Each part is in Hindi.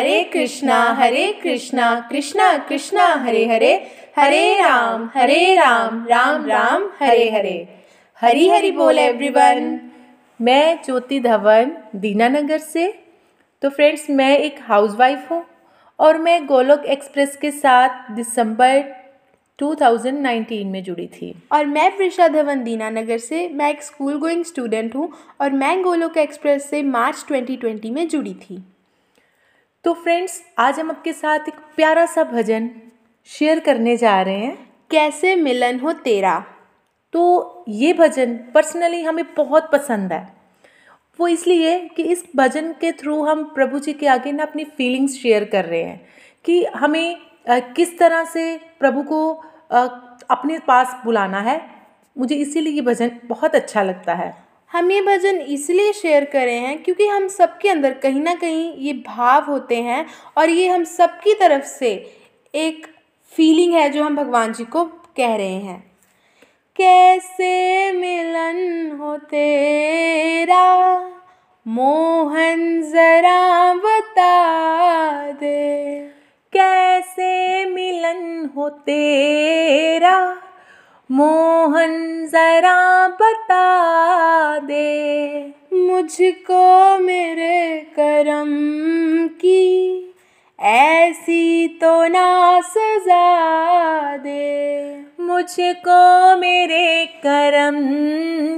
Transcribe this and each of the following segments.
हरे कृष्णा हरे कृष्णा कृष्णा कृष्णा, हरे हरे। हरे राम हरे राम राम राम, हरे हरे। हरी हरी बोल एवरीवन मैं ज्योति धवन, दीनानगर से। तो फ्रेंड्स मैं एक हाउसवाइफ हूँ और मैं गोलोक एक्सप्रेस के साथ दिसंबर 2019 में जुड़ी थी। और मैं प्रिशा धवन, दीनानगर से। मैं एक स्कूल गोइंग स्टूडेंट हूँ और मैं गोलोक एक्सप्रेस से मार्च 2020 में जुड़ी थी। तो फ्रेंड्स आज हम आपके साथ एक प्यारा सा भजन शेयर करने जा रहे हैं। कैसे मिलन हो तेरा? तो ये भजन पर्सनली हमें बहुत पसंद है। वो इसलिए कि इस भजन के थ्रू हम प्रभु जी के आगे ना अपनी फीलिंग्स शेयर कर रहे हैं कि हमें किस तरह से प्रभु को अपने पास बुलाना है। मुझे इसीलिए ये भजन बहुत अच्छा लगता है। हम ये भजन इसलिए शेयर करे हैं क्योंकि हम सबके अंदर कहीं ना कहीं ये भाव होते हैं और ये हम सबकी तरफ़ से एक फीलिंग है जो हम भगवान जी को कह रहे हैं। कैसे मिलन हो तेरा? मोहन जरा बता दे। कैसे मिलन हो तेरा? मोहन जरा बता दे। मुझको मेरे करम की ऐसी तो ना सजा दे। मुझको मेरे करम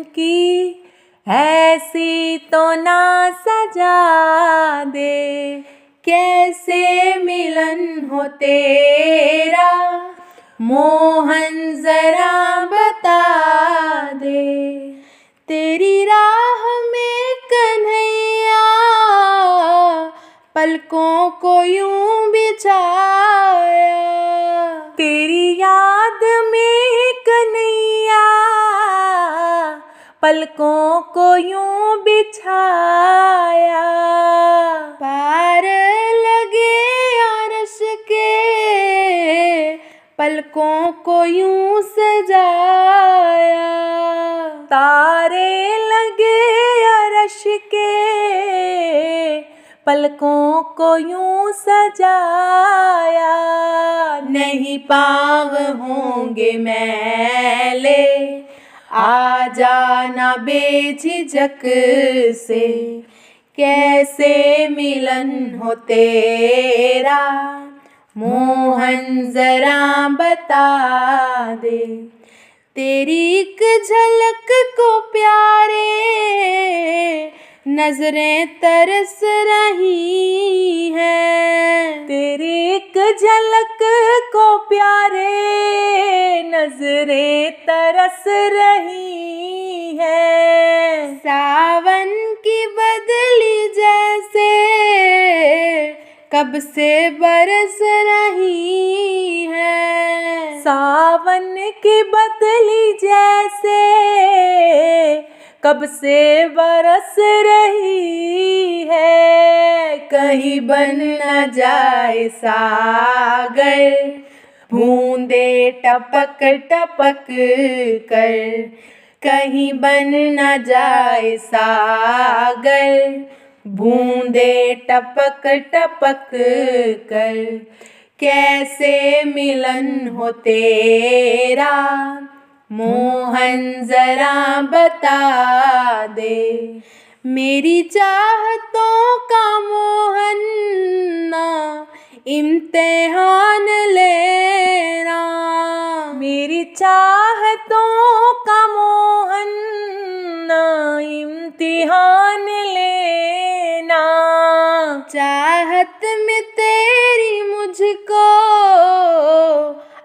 की ऐसी तो ना सजा दे। कैसे मिलन हो तेरा मोहन जरा बता दे, तेरी राह में कन्हैया, पलकों को यूँ बिछाया। तेरी याद में कन्हैया, पलकों को यूँ बिछाया। पलकों को यूँ सजाया। तारे लगे अरश के, पलकों को यूँ सजाया। नहीं पाव होंगे मैले, आ जाना बेझिझक से। कैसे मिलन हो तेरा? मोहन जरा बता दे। तेरी एक झलक को प्यारे नज़रें तरस रही हैं। तेरी एक झलक को प्यारे नज़रें तरस रही है। कब से बरस रही है। सावन की बदली जैसे कब से बरस रही है। कहीं बन न जाए सागर, बूंदे टपक टपक कर। कहीं बन न जाए सागर बूंदे टपक टपक कर, कैसे मिलन हो तेरा? मोहन जरा बता दे, मेरी चाहतों का मोहन ना इम्तिहान लेना। मेरी चाहतों का मोहन ना इम्तिहान मुझको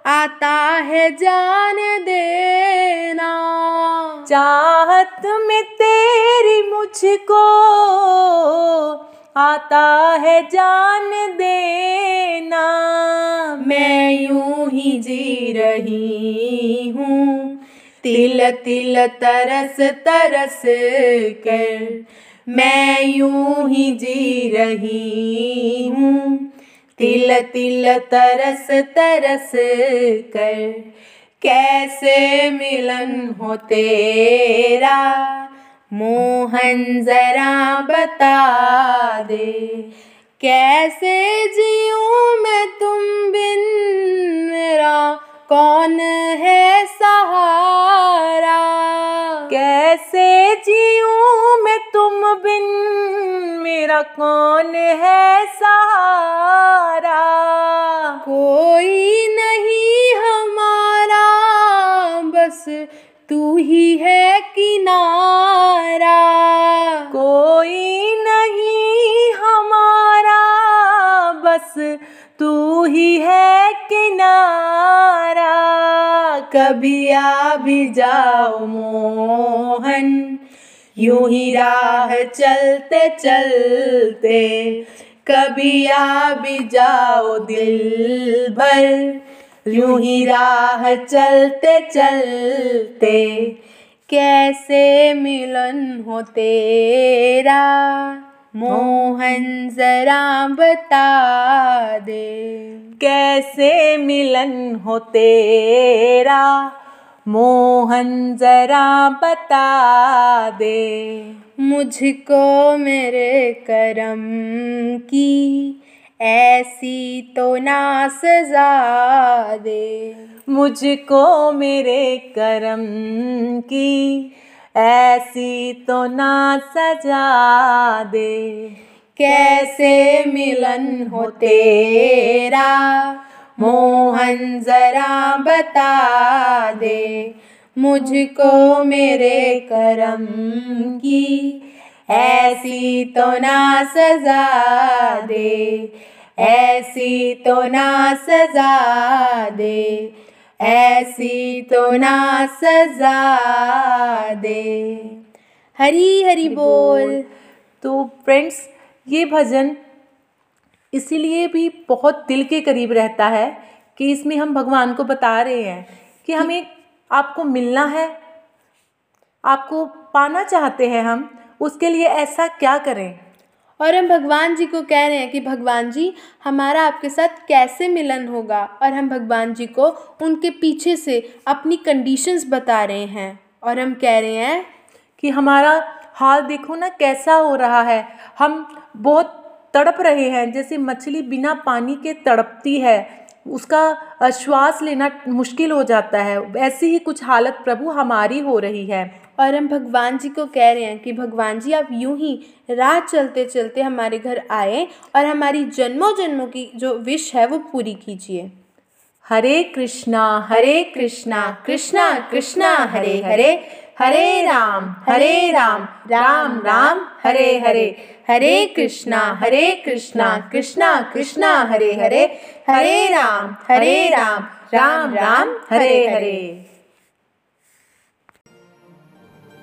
आता है जान देना। चाहत में तेरी मुझको आता है जान देना। मैं यूँ ही जी रही हूँ। तिल तिल तरस तरस कर मैं यूँ ही जी रही हूँ। तिल तिल तरस तरस कर, कैसे मिलन हो तेरा? मोहन जरा बता दे, कैसे जीऊँ मैं तुम बिन मेरा? कौन है सहारा? कैसे जीऊं मैं तुम बिन? मेरा कौन है सहारा? कोई नहीं हमारा, बस तू ही है किनारा। कोई कभी आ भी जाओ मोहन, यूँ ही राह चलते चलते कभी आ भी जाओ दिल भर, यूँ ही राह चलते चलते कैसे मिलन हो तेरा। मोहन जरा बता दे। कैसे मिलन हो तेरा? मोहन जरा बता दे। मुझको मेरे करम की ऐसी तो ना सजा दे। मुझको मेरे करम की ऐसी तो ना सजा दे। कैसे मिलन हो तेरा? मोहन जरा बता दे। मुझको मेरे करम की। ऐसी तो ना सजा दे। ऐसी तो ना सजा दे। ऐसी तो ना सजा दे। हरी हरी बोल। तो फ्रेंड्स ये भजन इसीलिए भी बहुत दिल के करीब रहता है कि इसमें हम भगवान को बता रहे हैं कि हमें आपको मिलना है आपको पाना चाहते हैं हम उसके लिए ऐसा क्या करें? और हम भगवान जी को कह रहे हैं कि भगवान जी, हमारा आपके साथ कैसे मिलन होगा? और हम भगवान जी को उनके पीछे से अपनी कंडीशंस बता रहे हैं। और हम कह रहे हैं कि हमारा हाल देखो ना कैसा हो रहा है। हम बहुत तड़प रहे हैं, जैसे मछली बिना पानी के तड़पती है। उसका श्वास लेना मुश्किल हो जाता है। ऐसी ही कुछ हालत प्रभु हमारी हो रही है। और हम भगवान जी को कह रहे हैं कि भगवान जी, आप यूँ ही राह चलते चलते हमारे घर आए और हमारी जन्मों जन्मों की जो विश है वो पूरी कीजिए। हरे कृष्णा हरे कृष्णा कृष्णा कृष्णा, हरे हरे हरे राम हरे राम राम राम, हरे हरे हरे कृष्णा हरे कृष्णा कृष्णा कृष्णा, हरे हरे हरे राम हरे राम राम राम, हरे हरे।